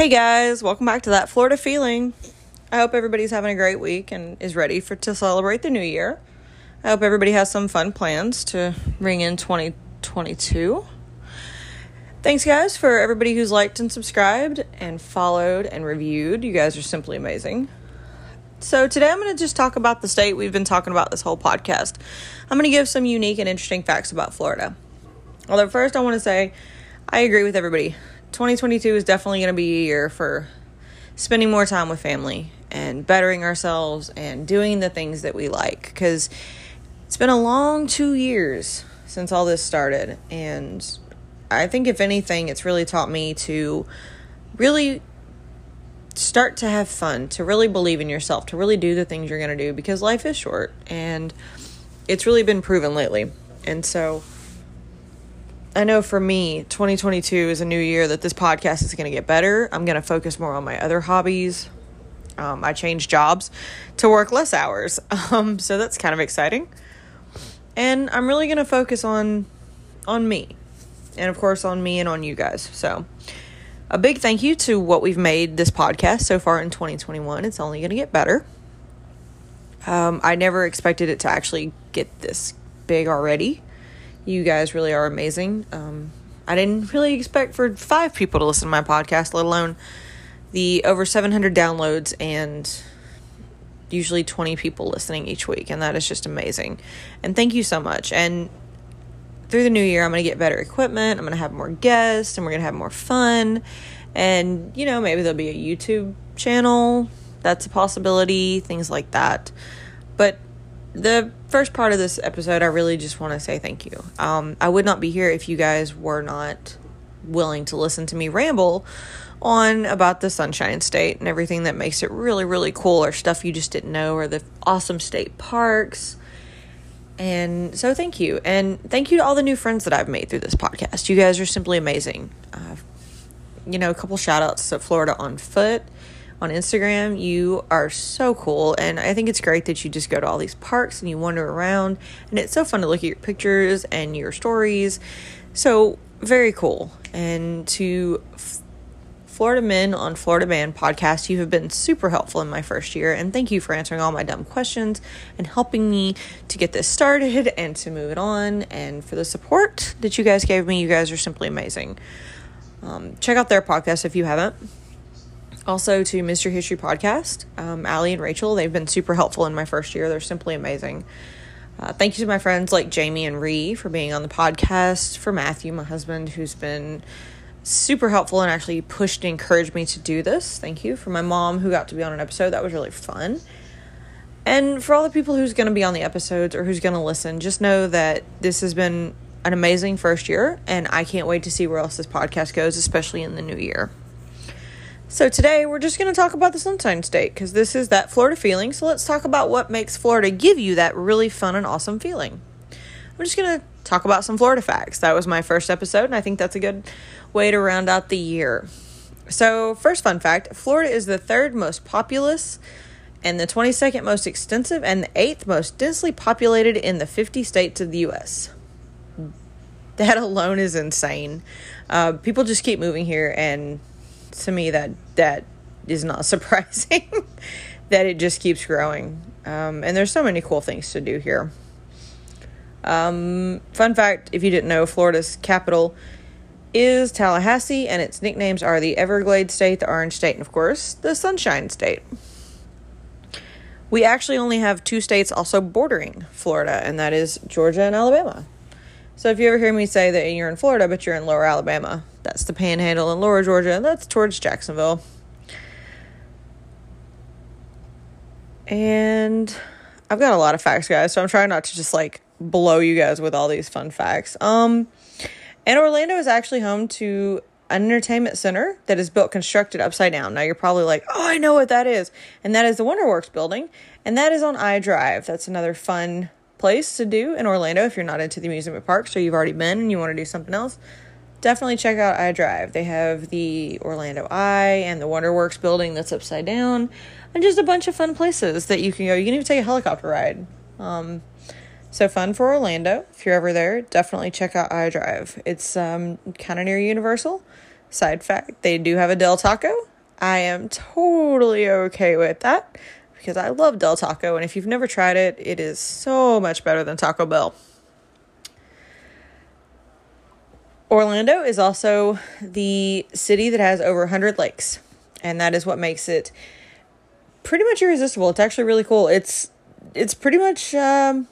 Hey guys, welcome back to that Florida feeling. I hope everybody's having a great week and is ready for to celebrate the new year. I hope everybody has some fun plans to ring in 2022. Thanks guys for everybody who's liked and subscribed and followed and reviewed. You guys are simply amazing. So today I'm going to just talk about the state we've been talking about this whole podcast. I'm going to give some unique and interesting facts about Florida. Although first I want to say I agree with everybody. 2022 is definitely going to be a year for spending more time with family and bettering ourselves and doing the things that we like because it's been a long two years since all this started. And I think, if anything, it's really taught me to really start to have fun, to really believe in yourself, to really do the things you're going to do because life is short and it's really been proven lately. And so, I know for me, 2022 is a new year that this podcast is going to get better. I'm going to focus more on my other hobbies. Um, I changed jobs to work less hours. Um, so that's kind of exciting. And I'm really going to focus on on me. And of course on me and on you guys. So a big thank you to what we've made this podcast so far in 2021. It's only going to get better. Um, I never expected it to actually get this big already. You guys really are amazing. Um, I didn't really expect for five people to listen to my podcast, let alone the over 700 downloads and usually 20 people listening each week. And that is just amazing. And thank you so much. And through the new year, I'm going to get better equipment. I'm going to have more guests and we're going to have more fun. And, you know, maybe there'll be a YouTube channel. That's a possibility, things like that. But the first part of this episode, I really just want to say thank you. Um, I would not be here if you guys were not willing to listen to me ramble on about the Sunshine State and everything that makes it really, really cool, or stuff you just didn't know, or the awesome state parks. And so, thank you. And thank you to all the new friends that I've made through this podcast. You guys are simply amazing. Uh, you know, a couple shout outs to Florida on Foot on Instagram. You are so cool. And I think it's great that you just go to all these parks and you wander around. And it's so fun to look at your pictures and your stories. So, very cool. And to Florida Men on Florida Man podcast, you have been super helpful in my first year. And thank you for answering all my dumb questions and helping me to get this started and to move it on. And for the support that you guys gave me, you guys are simply amazing. Um, check out their podcast if you haven't also to Mr. History Podcast, um, Allie and Rachel. They've been super helpful in my first year. They're simply amazing. Uh, thank you to my friends like Jamie and Ree for being on the podcast, for Matthew, my husband, who's been super helpful and actually pushed and encouraged me to do this. Thank you. For my mom, who got to be on an episode, that was really fun. And for all the people who's going to be on the episodes or who's going to listen, just know that this has been an amazing first year, and I can't wait to see where else this podcast goes, especially in the new year. So today we're just going to talk about the Sunshine State because this is that Florida feeling. So let's talk about what makes Florida give you that really fun and awesome feeling. I'm just going to talk about some Florida facts. That was my first episode, and I think that's a good way to round out the year. So, first fun fact Florida is the third most populous and the 22nd most extensive and the 8th most densely populated in the 50 states of the U.S. That alone is insane. Uh, people just keep moving here, and to me that that is not surprising that it just keeps growing. Um, and there's so many cool things to do here. Um, fun fact if you didn't know, Florida's capital is Tallahassee, and its nicknames are the Everglades State, the Orange State, and of course, the Sunshine State. We actually only have two states also bordering Florida, and that is Georgia and Alabama. So if you ever hear me say that you're in Florida, but you're in lower Alabama, that's the panhandle in lower Georgia, that's towards Jacksonville. And I've got a lot of facts, guys, so I'm trying not to just like blow you guys with all these fun facts. Um, and Orlando is actually home to an entertainment center that is built constructed upside down. Now you're probably like, oh, I know what that is. And that is the WonderWorks building. And that is on I Drive. That's another fun place to do in Orlando if you're not into the amusement parks or you've already been and you want to do something else. Definitely check out iDrive. They have the Orlando Eye and the WonderWorks building that's upside down, and just a bunch of fun places that you can go. You can even take a helicopter ride. Um, so fun for Orlando. If you're ever there, definitely check out iDrive. It's um, kind of near Universal. Side fact, they do have a Del Taco. I am totally okay with that because I love Del Taco. And if you've never tried it, it is so much better than Taco Bell. Orlando is also the city that has over 100 lakes, and that is what makes it pretty much irresistible. It's actually really cool. It's it's pretty much um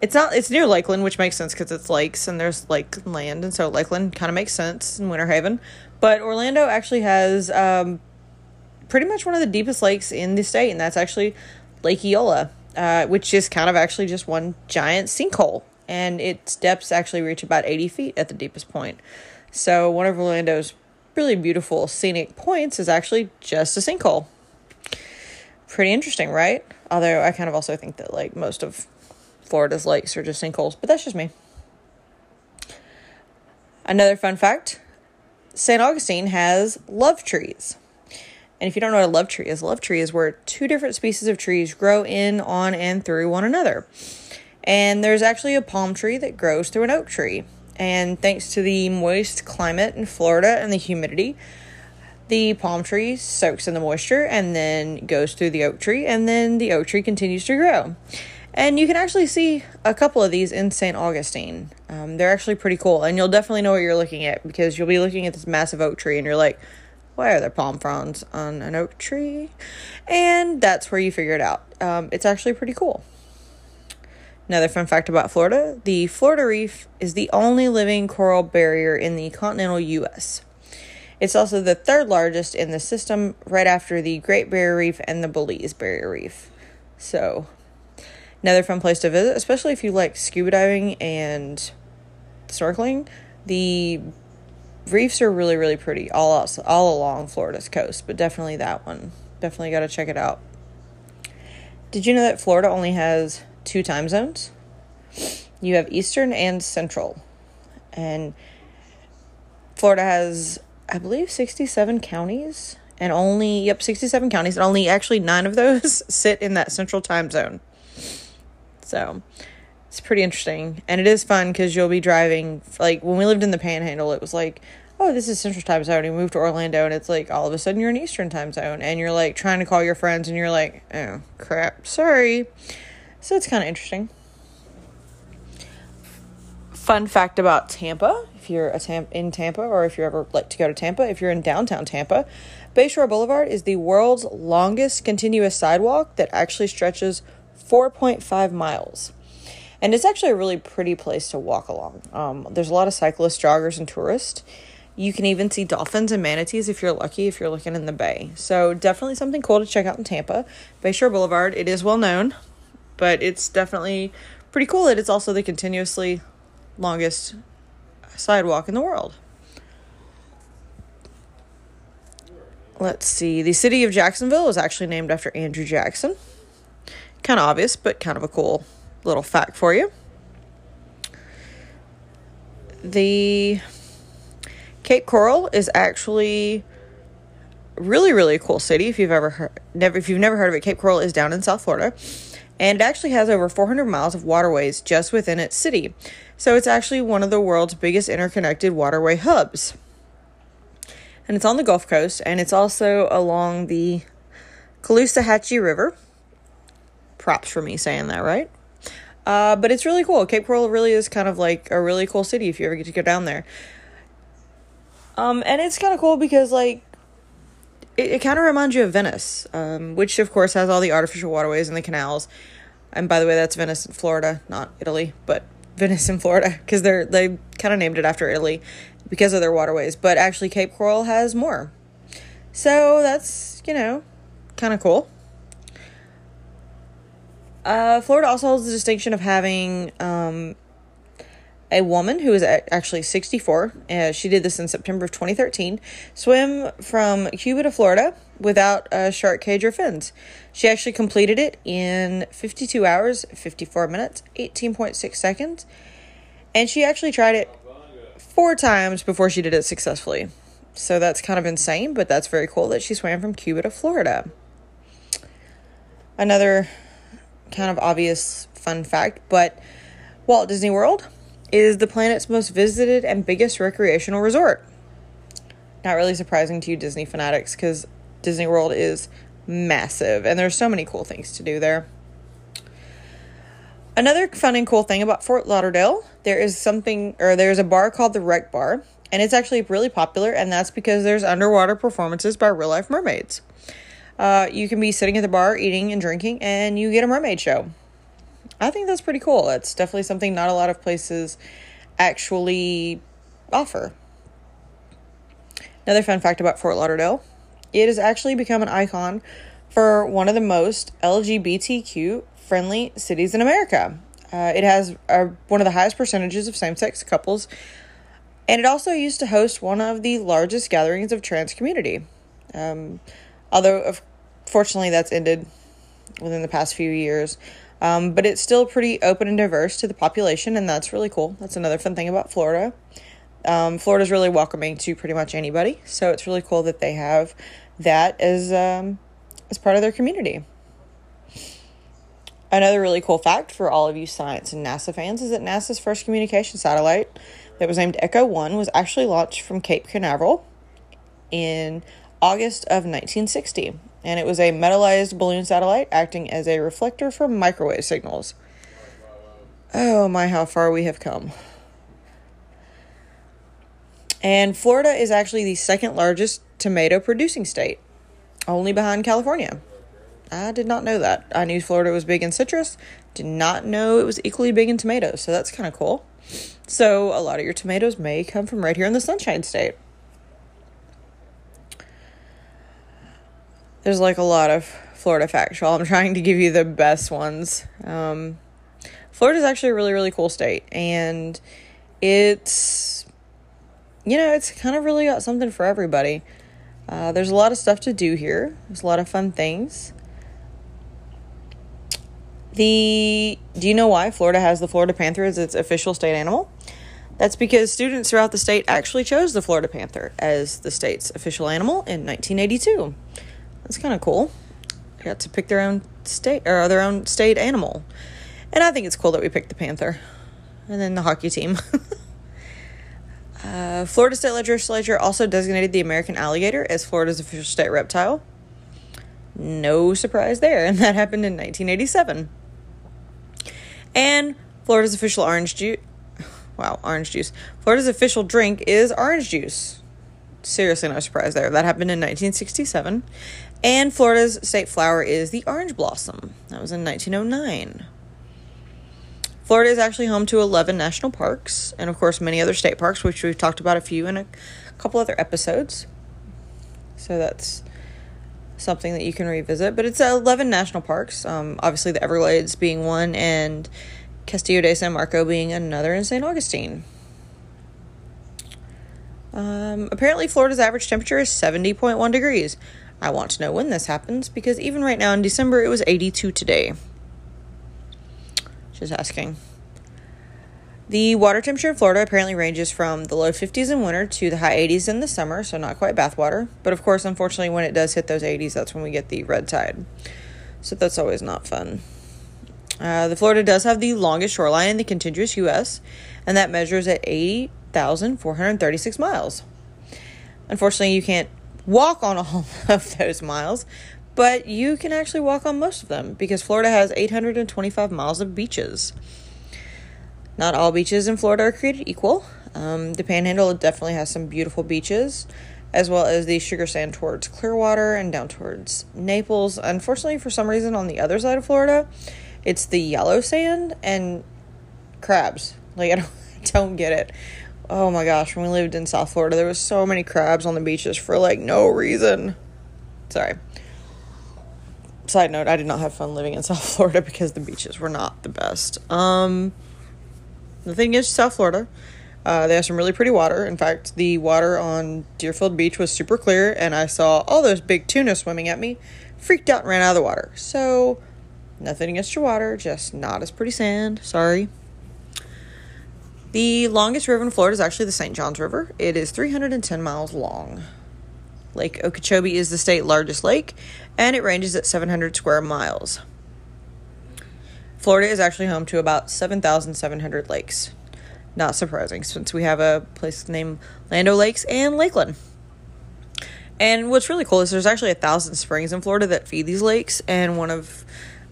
it's not it's near Lakeland, which makes sense because it's lakes and there's like land, and so Lakeland kind of makes sense in Winter Haven. But Orlando actually has um, pretty much one of the deepest lakes in the state, and that's actually Lake Eola, uh, which is kind of actually just one giant sinkhole and its depths actually reach about 80 feet at the deepest point. So, one of Orlando's really beautiful scenic points is actually just a sinkhole. Pretty interesting, right? Although I kind of also think that like most of Florida's lakes are just sinkholes, but that's just me. Another fun fact St. Augustine has love trees. And if you don't know what a love tree is, a love tree is where two different species of trees grow in, on, and through one another. And there's actually a palm tree that grows through an oak tree. And thanks to the moist climate in Florida and the humidity, the palm tree soaks in the moisture and then goes through the oak tree, and then the oak tree continues to grow. And you can actually see a couple of these in St. Augustine. Um, they're actually pretty cool, and you'll definitely know what you're looking at because you'll be looking at this massive oak tree and you're like, why are there palm fronds on an oak tree? And that's where you figure it out. Um, it's actually pretty cool. Another fun fact about Florida the Florida Reef is the only living coral barrier in the continental U.S. It's also the third largest in the system, right after the Great Barrier Reef and the Belize Barrier Reef. So, another fun place to visit, especially if you like scuba diving and snorkeling. The reefs are really, really pretty all out, all along Florida's coast, but definitely that one. Definitely got to check it out. Did you know that Florida only has two time zones. You have Eastern and Central. And Florida has, I believe, 67 counties. And only, yep, 67 counties. And only actually nine of those sit in that Central time zone. So it's pretty interesting. And it is fun because you'll be driving. Like when we lived in the panhandle, it was like, oh, this is Central Time Zone. You move to Orlando, and it's like all of a sudden you're in Eastern Time Zone, and you're like trying to call your friends, and you're like, oh crap, sorry. So it's kind of interesting. Fun fact about Tampa if you're a Tam- in Tampa or if you ever like to go to Tampa, if you're in downtown Tampa, Bayshore Boulevard is the world's longest continuous sidewalk that actually stretches 4.5 miles. And it's actually a really pretty place to walk along. Um, there's a lot of cyclists, joggers, and tourists. You can even see dolphins and manatees if you're lucky, if you're looking in the bay. So, definitely something cool to check out in Tampa. Bayshore Boulevard, it is well known but it's definitely pretty cool that it's also the continuously longest sidewalk in the world. Let's see. The city of Jacksonville is actually named after Andrew Jackson. Kind of obvious, but kind of a cool little fact for you. The Cape Coral is actually really really cool city if you've ever heard, never if you've never heard of it. Cape Coral is down in South Florida and it actually has over 400 miles of waterways just within its city. So it's actually one of the world's biggest interconnected waterway hubs. And it's on the Gulf Coast, and it's also along the Caloosahatchee River. Props for me saying that right. Uh, but it's really cool. Cape Coral really is kind of like a really cool city if you ever get to go down there. Um, and it's kind of cool because like it, it kind of reminds you of Venice, um, which of course has all the artificial waterways and the canals. And by the way, that's Venice in Florida, not Italy, but Venice in Florida because they're they kind of named it after Italy because of their waterways. But actually, Cape Coral has more, so that's you know kind of cool. Uh, Florida also holds the distinction of having um, a woman who is actually 64. Uh, she did this in September of 2013. Swim from Cuba to Florida without a shark cage or fins. She actually completed it in 52 hours, 54 minutes, 18.6 seconds. And she actually tried it four times before she did it successfully. So that's kind of insane, but that's very cool that she swam from Cuba to Florida. Another kind of obvious fun fact, but Walt Disney World is the planet's most visited and biggest recreational resort. Not really surprising to you Disney fanatics because Disney World is massive and there's so many cool things to do there. Another fun and cool thing about Fort Lauderdale, there is something, or there's a bar called the Wreck Bar, and it's actually really popular, and that's because there's underwater performances by real life mermaids. Uh, you can be sitting at the bar eating and drinking, and you get a mermaid show. I think that's pretty cool. It's definitely something not a lot of places actually offer. Another fun fact about Fort Lauderdale it has actually become an icon for one of the most LGBTQ friendly cities in America. Uh, it has uh, one of the highest percentages of same sex couples, and it also used to host one of the largest gatherings of trans community. Um, although, fortunately, that's ended within the past few years. Um, but it's still pretty open and diverse to the population, and that's really cool. That's another fun thing about Florida. Um, is really welcoming to pretty much anybody, so it's really cool that they have that as um, as part of their community. Another really cool fact for all of you science and NASA fans is that NASA's first communication satellite that was named Echo 1 was actually launched from Cape Canaveral in August of 1960. And it was a metallized balloon satellite acting as a reflector for microwave signals. Oh my, how far we have come. And Florida is actually the second largest tomato producing state, only behind California. I did not know that. I knew Florida was big in citrus, did not know it was equally big in tomatoes, so that's kind of cool. So, a lot of your tomatoes may come from right here in the Sunshine State. There's like a lot of Florida factual. I'm trying to give you the best ones. Um, Florida is actually a really, really cool state, and it's, you know, it's kind of really got something for everybody. Uh, there's a lot of stuff to do here. There's a lot of fun things. The do you know why Florida has the Florida Panther as its official state animal? That's because students throughout the state actually chose the Florida Panther as the state's official animal in 1982. That's kind of cool. They got to pick their own state or their own state animal, and I think it's cool that we picked the panther, and then the hockey team. uh, Florida State Legislature also designated the American alligator as Florida's official state reptile. No surprise there, and that happened in 1987. And Florida's official orange juice. Wow, orange juice. Florida's official drink is orange juice. Seriously, no surprise there. That happened in 1967. And Florida's state flower is the orange blossom. That was in 1909. Florida is actually home to 11 national parks and, of course, many other state parks, which we've talked about a few in a couple other episodes. So that's something that you can revisit. But it's 11 national parks, um, obviously, the Everglades being one, and Castillo de San Marco being another in St. Augustine. Um, apparently, Florida's average temperature is 70.1 degrees. I want to know when this happens because even right now in December it was 82 today. Just asking. The water temperature in Florida apparently ranges from the low 50s in winter to the high 80s in the summer, so not quite bathwater. But of course, unfortunately, when it does hit those 80s, that's when we get the red tide. So that's always not fun. Uh, the Florida does have the longest shoreline in the contiguous U.S., and that measures at 80,436 miles. Unfortunately, you can't walk on all of those miles, but you can actually walk on most of them because Florida has 825 miles of beaches. Not all beaches in Florida are created equal. Um, the Panhandle definitely has some beautiful beaches, as well as the sugar sand towards Clearwater and down towards Naples. Unfortunately, for some reason, on the other side of Florida, it's the yellow sand and crabs. Like I don't, I don't get it oh my gosh, when we lived in South Florida, there was so many crabs on the beaches for like no reason. Sorry. Side note, I did not have fun living in South Florida because the beaches were not the best. Um, the thing is, South Florida, uh, they have some really pretty water. In fact, the water on Deerfield Beach was super clear, and I saw all those big tuna swimming at me. Freaked out and ran out of the water. So, nothing against your water, just not as pretty sand. Sorry. The longest river in Florida is actually the St. Johns River. It is 310 miles long. Lake Okeechobee is the state largest lake, and it ranges at 700 square miles. Florida is actually home to about 7,700 lakes. Not surprising, since we have a place named Land O' Lakes and Lakeland. And what's really cool is there's actually a thousand springs in Florida that feed these lakes, and one of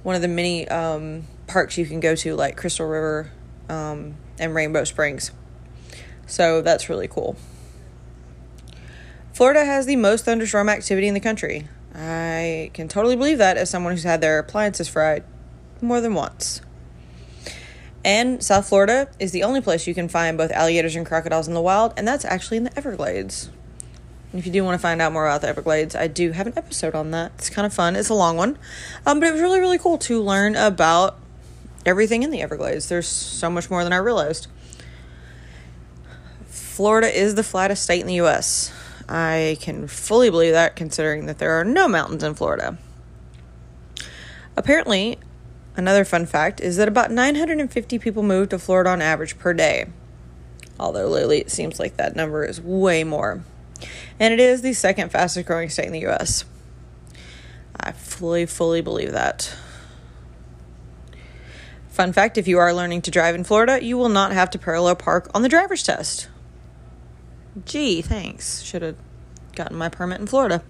one of the many um, parks you can go to, like Crystal River um, and Rainbow Springs. So that's really cool. Florida has the most thunderstorm activity in the country. I can totally believe that as someone who's had their appliances fried more than once. And South Florida is the only place you can find both alligators and crocodiles in the wild, and that's actually in the Everglades. And if you do want to find out more about the Everglades, I do have an episode on that. It's kind of fun. It's a long one, um, but it was really really cool to learn about everything in the Everglades. There's so much more than I realized. Florida is the flattest state in the U.S. I can fully believe that, considering that there are no mountains in Florida. Apparently, Another fun fact is that about 950 people move to Florida on average per day. Although lately it seems like that number is way more. And it is the second fastest growing state in the US. I fully, fully believe that. Fun fact if you are learning to drive in Florida, you will not have to parallel park on the driver's test. Gee, thanks. Should have gotten my permit in Florida.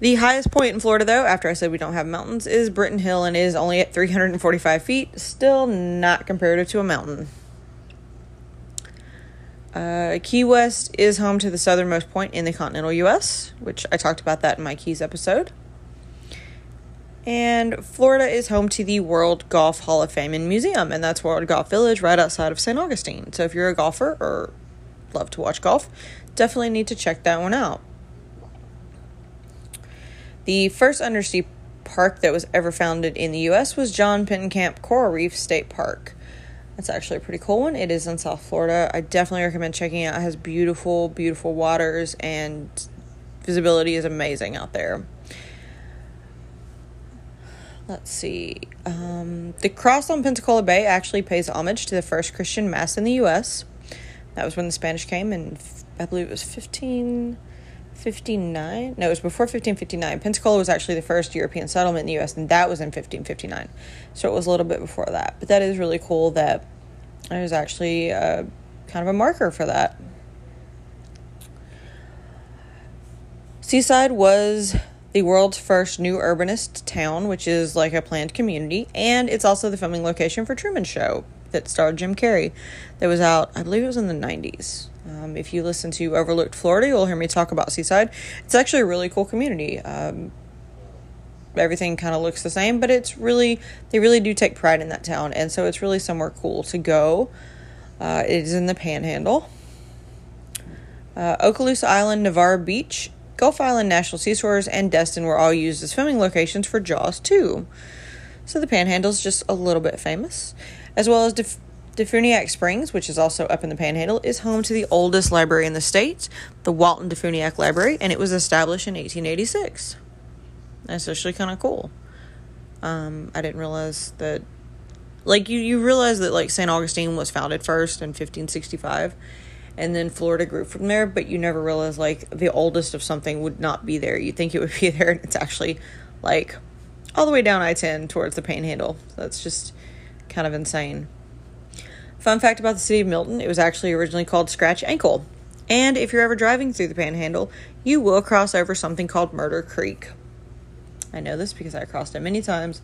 The highest point in Florida, though, after I said we don't have mountains, is Britton Hill and is only at 345 feet. Still not comparative to a mountain. Uh, Key West is home to the southernmost point in the continental U.S., which I talked about that in my Keys episode. And Florida is home to the World Golf Hall of Fame and Museum, and that's World Golf Village right outside of St. Augustine. So if you're a golfer or love to watch golf, definitely need to check that one out. The first undersea park that was ever founded in the U.S. was John Pennekamp Coral Reef State Park. That's actually a pretty cool one. It is in South Florida. I definitely recommend checking it out. It has beautiful, beautiful waters and visibility is amazing out there. Let's see. Um, the cross on Pensacola Bay actually pays homage to the first Christian mass in the U.S. That was when the Spanish came, and I believe it was 15. 59 no it was before 1559 pensacola was actually the first european settlement in the us and that was in 1559 so it was a little bit before that but that is really cool that there's actually a, uh, kind of a marker for that seaside was the world's first new urbanist town which is like a planned community and it's also the filming location for truman show that starred jim carrey that was out i believe it was in the 90s um, if you listen to Overlooked Florida, you'll hear me talk about Seaside. It's actually a really cool community. Um, everything kind of looks the same, but it's really, they really do take pride in that town. And so it's really somewhere cool to go. Uh, it is in the panhandle. Uh, Okaloosa Island, Navarre Beach, Gulf Island National Seashores, and Destin were all used as filming locations for Jaws 2. So the panhandle is just a little bit famous, as well as def- Defuniak Springs, which is also up in the Panhandle, is home to the oldest library in the state, the Walton Defuniak Library, and it was established in 1886. That's actually kind of cool. Um, I didn't realize that, like you, you realize that like St. Augustine was founded first in 1565, and then Florida grew from there, but you never realize like the oldest of something would not be there. You think it would be there, and it's actually like all the way down I 10 towards the Panhandle. So That's just kind of insane. Fun fact about the city of Milton it was actually originally called Scratch Ankle. And if you're ever driving through the panhandle, you will cross over something called Murder Creek. I know this because I crossed it many times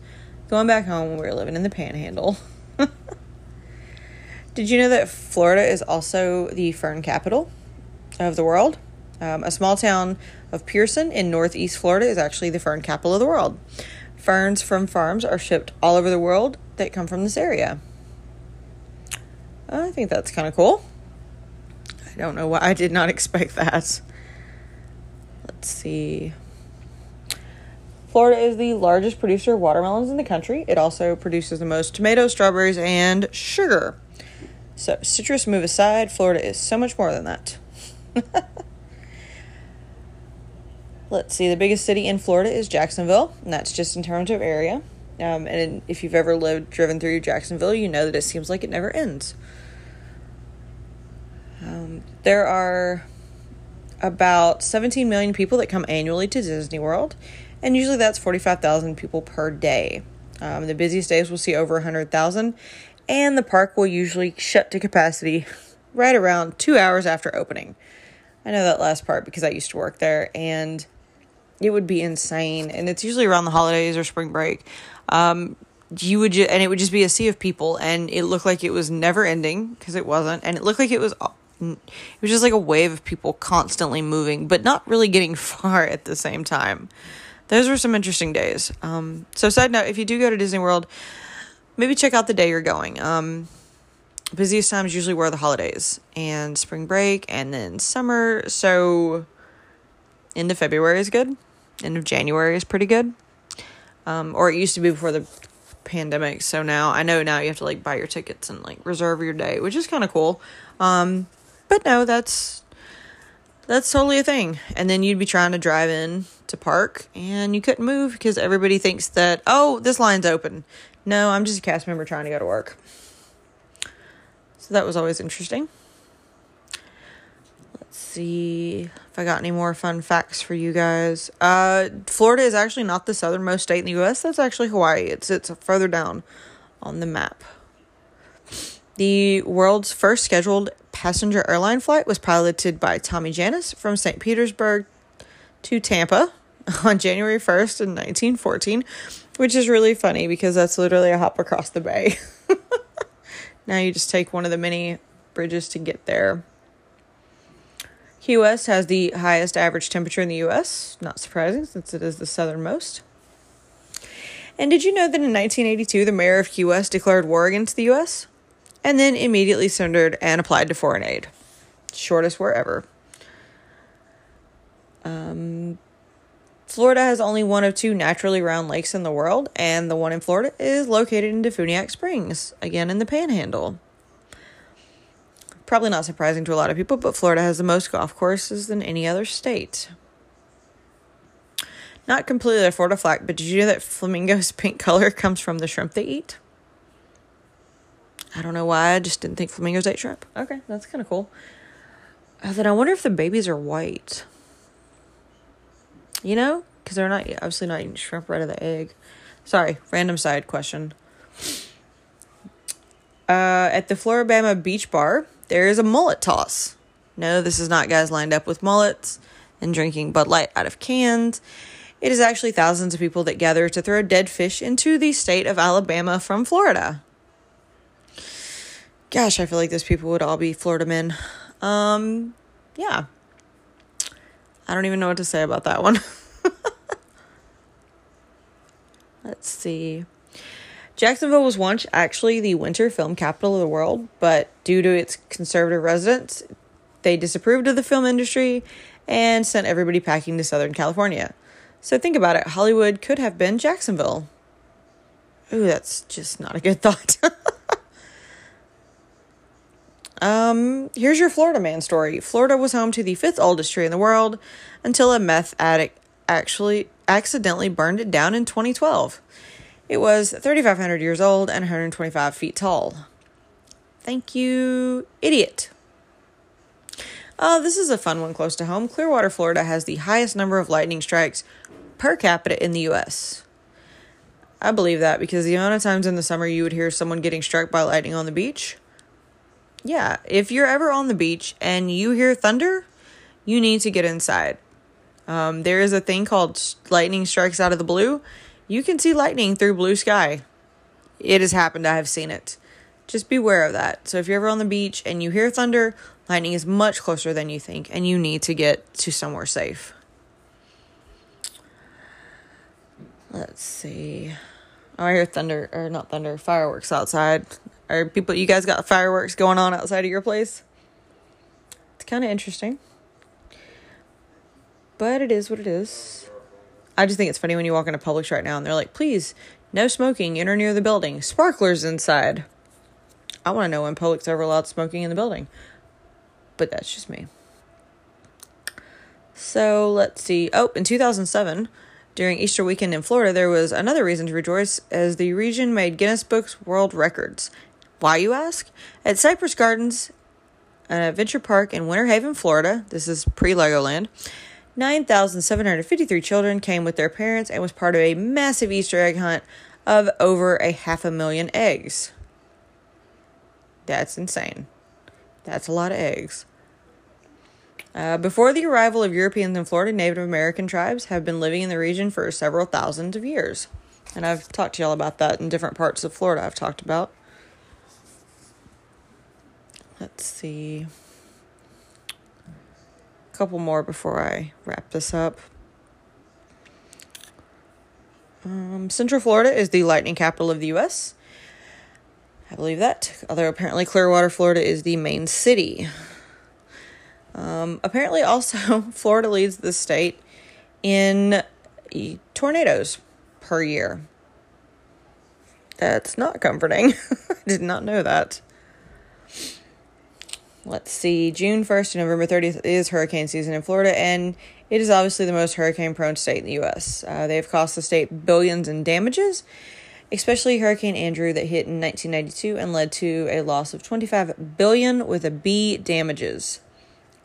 going back home when we were living in the panhandle. Did you know that Florida is also the fern capital of the world? Um, a small town of Pierson in northeast Florida is actually the fern capital of the world. Ferns from farms are shipped all over the world that come from this area. I think that's kind of cool. I don't know why I did not expect that. Let's see. Florida is the largest producer of watermelons in the country. It also produces the most tomatoes, strawberries, and sugar. So, citrus move aside, Florida is so much more than that. Let's see, the biggest city in Florida is Jacksonville, and that's just in terms of area. Um, and if you've ever lived, driven through Jacksonville, you know that it seems like it never ends. Um, there are about 17 million people that come annually to Disney World, and usually that's 45,000 people per day. Um, the busiest days we'll see over 100,000, and the park will usually shut to capacity right around two hours after opening. I know that last part because I used to work there and it would be insane. And it's usually around the holidays or spring break. Um, you would ju- and it would just be a sea of people and it looked like it was never ending because it wasn't and it looked like it was it was just like a wave of people constantly moving but not really getting far at the same time those were some interesting days um, so side note if you do go to disney world maybe check out the day you're going um, busiest times usually were the holidays and spring break and then summer so end of february is good end of january is pretty good um, or it used to be before the pandemic. So now I know now you have to like buy your tickets and like reserve your day, which is kind of cool. Um, but no, that's that's totally a thing. And then you'd be trying to drive in to park and you couldn't move because everybody thinks that oh this line's open. No, I'm just a cast member trying to go to work. So that was always interesting. Let's see if I got any more fun facts for you guys. Uh, Florida is actually not the southernmost state in the U.S. That's actually Hawaii. It's it's further down on the map. The world's first scheduled passenger airline flight was piloted by Tommy Jannus from St. Petersburg to Tampa on January 1st in 1914, which is really funny because that's literally a hop across the bay. now you just take one of the many bridges to get there. Key West has the highest average temperature in the U.S., not surprising since it is the southernmost. And did you know that in 1982 the mayor of Key West declared war against the U.S. and then immediately surrendered and applied to foreign aid? Shortest war ever. Um, Florida has only one of two naturally round lakes in the world, and the one in Florida is located in Defuniak Springs, again in the Panhandle. Probably not surprising to a lot of people, but Florida has the most golf courses than any other state. Not completely a Florida flag, but did you know that flamingos' pink color comes from the shrimp they eat? I don't know why. I just didn't think flamingos ate shrimp. Okay, that's kind of cool. Uh, then I wonder if the babies are white. You know, because they're not obviously not eating shrimp right out of the egg. Sorry, random side question. Uh, at the Flora-Bama Beach Bar, there is a mullet toss. No, this is not guys lined up with mullets and drinking Bud Light out of cans. It is actually thousands of people that gather to throw dead fish into the state of Alabama from Florida. Gosh, I feel like those people would all be Florida men. Um, yeah. I don't even know what to say about that one. Let's see. Jacksonville was once actually the winter film capital of the world, but due to its conservative residents, they disapproved of the film industry and sent everybody packing to Southern California. So think about it Hollywood could have been Jacksonville. Ooh, that's just not a good thought. Um, here's your Florida man story. Florida was home to the fifth oldest tree in the world until a meth addict actually accidentally burned it down in 2012. It was 3,500 years old and 125 feet tall. Thank you, idiot. Oh, this is a fun one close to home. Clearwater, Florida has the highest number of lightning strikes per capita in the U.S. I believe that because the amount of times in the summer you would hear someone getting struck by lightning on the beach. Yeah, if you're ever on the beach and you hear thunder, you need to get inside. Um, there is a thing called lightning strikes out of the blue you can see lightning through blue sky. It has happened. I have seen it. Just beware of that. So if you're ever on the beach and you hear thunder, lightning is much closer than you think, and you need to get to somewhere safe. Let's see. Oh, I hear thunder, or not thunder, fireworks outside. Are people, you guys got fireworks going on outside of your place? It's kind of interesting. But it is what it is. I just think it's funny when you walk into Publix right now and they're like, please, no smoking in or near the building. Sparklers inside. I want to know when Publix ever allowed smoking in the building. But that's just me. So let's see. Oh, in 2007, during Easter weekend in Florida, there was another reason to rejoice as the region made Guinness Books World Records. Why, you ask? At Cypress Gardens, an adventure park in Winter Haven, Florida, this is pre Legoland, 9,753 children came with their parents and was part of a massive Easter egg hunt of over a half a million eggs. That's insane. That's a lot of eggs. Uh, before the arrival of Europeans in Florida, Native American tribes have been living in the region for several thousands of years. And I've talked to y'all about that in different parts of Florida, I've talked about. Let's see. A couple more before I wrap this up. Um, Central Florida is the lightning capital of the U.S. I believe that. Although apparently Clearwater, Florida is the main city. Um, apparently, also, Florida leads the state in tornadoes per year. That's not comforting. I did not know that. Let's see. June 1st to November 30th is hurricane season in Florida, and it is obviously the most hurricane prone state in the U.S. Uh, they have cost the state billions in damages, especially Hurricane Andrew that hit in 1992 and led to a loss of 25 billion with a B damages.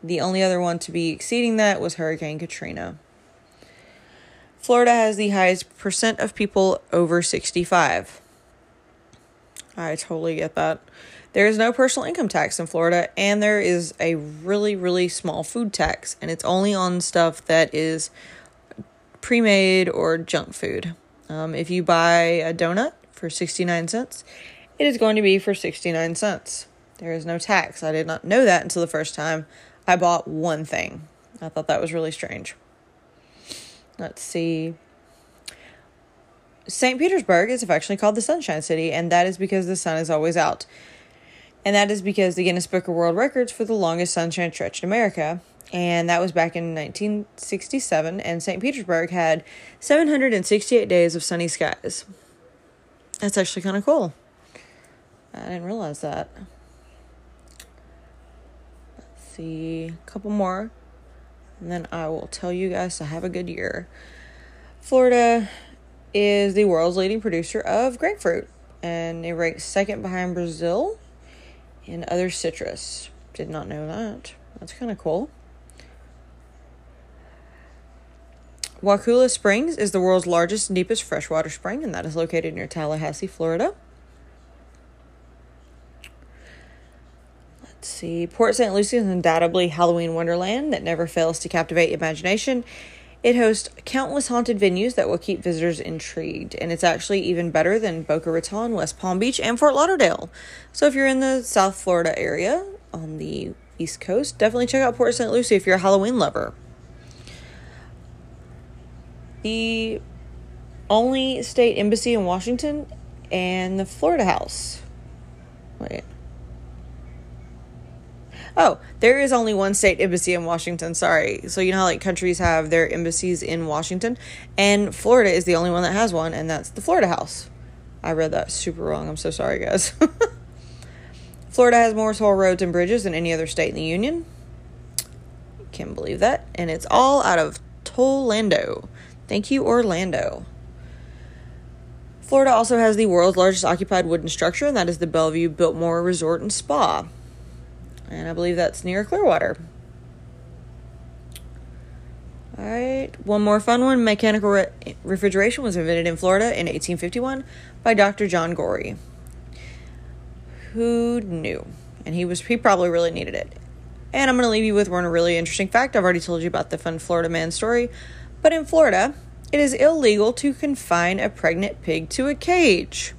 The only other one to be exceeding that was Hurricane Katrina. Florida has the highest percent of people over 65. I totally get that. There is no personal income tax in Florida, and there is a really, really small food tax, and it's only on stuff that is pre made or junk food. Um, if you buy a donut for 69 cents, it is going to be for 69 cents. There is no tax. I did not know that until the first time I bought one thing. I thought that was really strange. Let's see. St. Petersburg is affectionately called the Sunshine City, and that is because the sun is always out. And that is because the Guinness Book of World Records for the longest sunshine stretch in America. And that was back in 1967, and St. Petersburg had 768 days of sunny skies. That's actually kind of cool. I didn't realize that Let's see a couple more, and then I will tell you guys to have a good year. Florida is the world's leading producer of grapefruit, and it ranks second behind Brazil in other citrus. Did not know that. That's kind of cool. Wakulla Springs is the world's largest and deepest freshwater spring, and that is located near Tallahassee, Florida. Let's see. Port St. Lucie is undoubtedly Halloween wonderland that never fails to captivate imagination. It hosts countless haunted venues that will keep visitors intrigued, and it's actually even better than Boca Raton, West Palm Beach, and Fort Lauderdale. So if you're in the South Florida area on the East Coast, definitely check out Port St. Lucie if you're a Halloween lover. The only state embassy in Washington and the Florida House. Wait. Oh, there is only one state embassy in Washington. Sorry. So you know how like countries have their embassies in Washington, and Florida is the only one that has one, and that's the Florida House. I read that super wrong. I'm so sorry, guys. Florida has more toll roads and bridges than any other state in the union. Can't believe that, and it's all out of Tollando. Thank you, Orlando. Florida also has the world's largest occupied wooden structure, and that is the Belleview Biltmore Resort and Spa and I believe that's near Clearwater. All right, one more fun one. Mechanical re- refrigeration was invented in Florida in 1851 by Dr. John Gorrie. Who knew? And he was he probably really needed it. And I'm going to leave you with one really interesting fact. I've already told you about the fun Florida man story, but in Florida, it is illegal to confine a pregnant pig to a cage.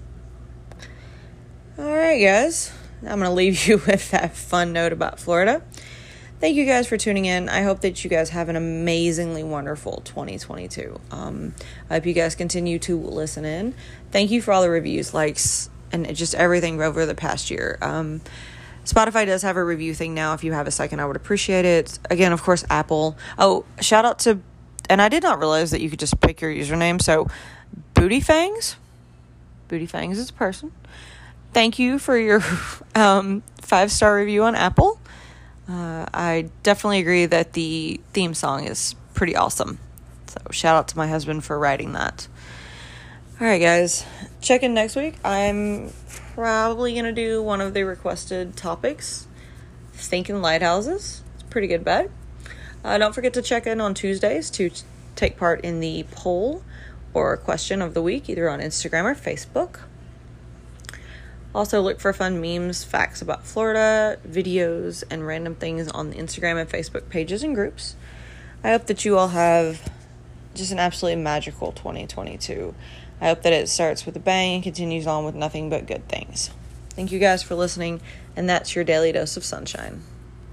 All right, guys. I'm going to leave you with that fun note about Florida. Thank you guys for tuning in. I hope that you guys have an amazingly wonderful 2022. Um, I hope you guys continue to listen in. Thank you for all the reviews, likes, and just everything over the past year. Um, Spotify does have a review thing now. If you have a second, I would appreciate it. Again, of course, Apple. Oh, shout out to, and I did not realize that you could just pick your username. So, Booty Fangs. Booty Fangs is a person thank you for your um, five star review on Apple. Uh, I definitely agree that the theme song is pretty awesome. So, shout out to my husband for writing that. All right, guys, check in next week. I'm probably going to do one of the requested topics thinking lighthouses. It's pretty good bet. Uh, don't forget to check in on Tuesdays to take part in the poll or question of the week, either on Instagram or Facebook. Also, look for fun memes, facts about Florida, videos, and random things on the Instagram and Facebook pages and groups. I hope that you all have just an absolutely magical 2022. I hope that it starts with a bang and continues on with nothing but good things. Thank you guys for listening, and that's your daily dose of sunshine.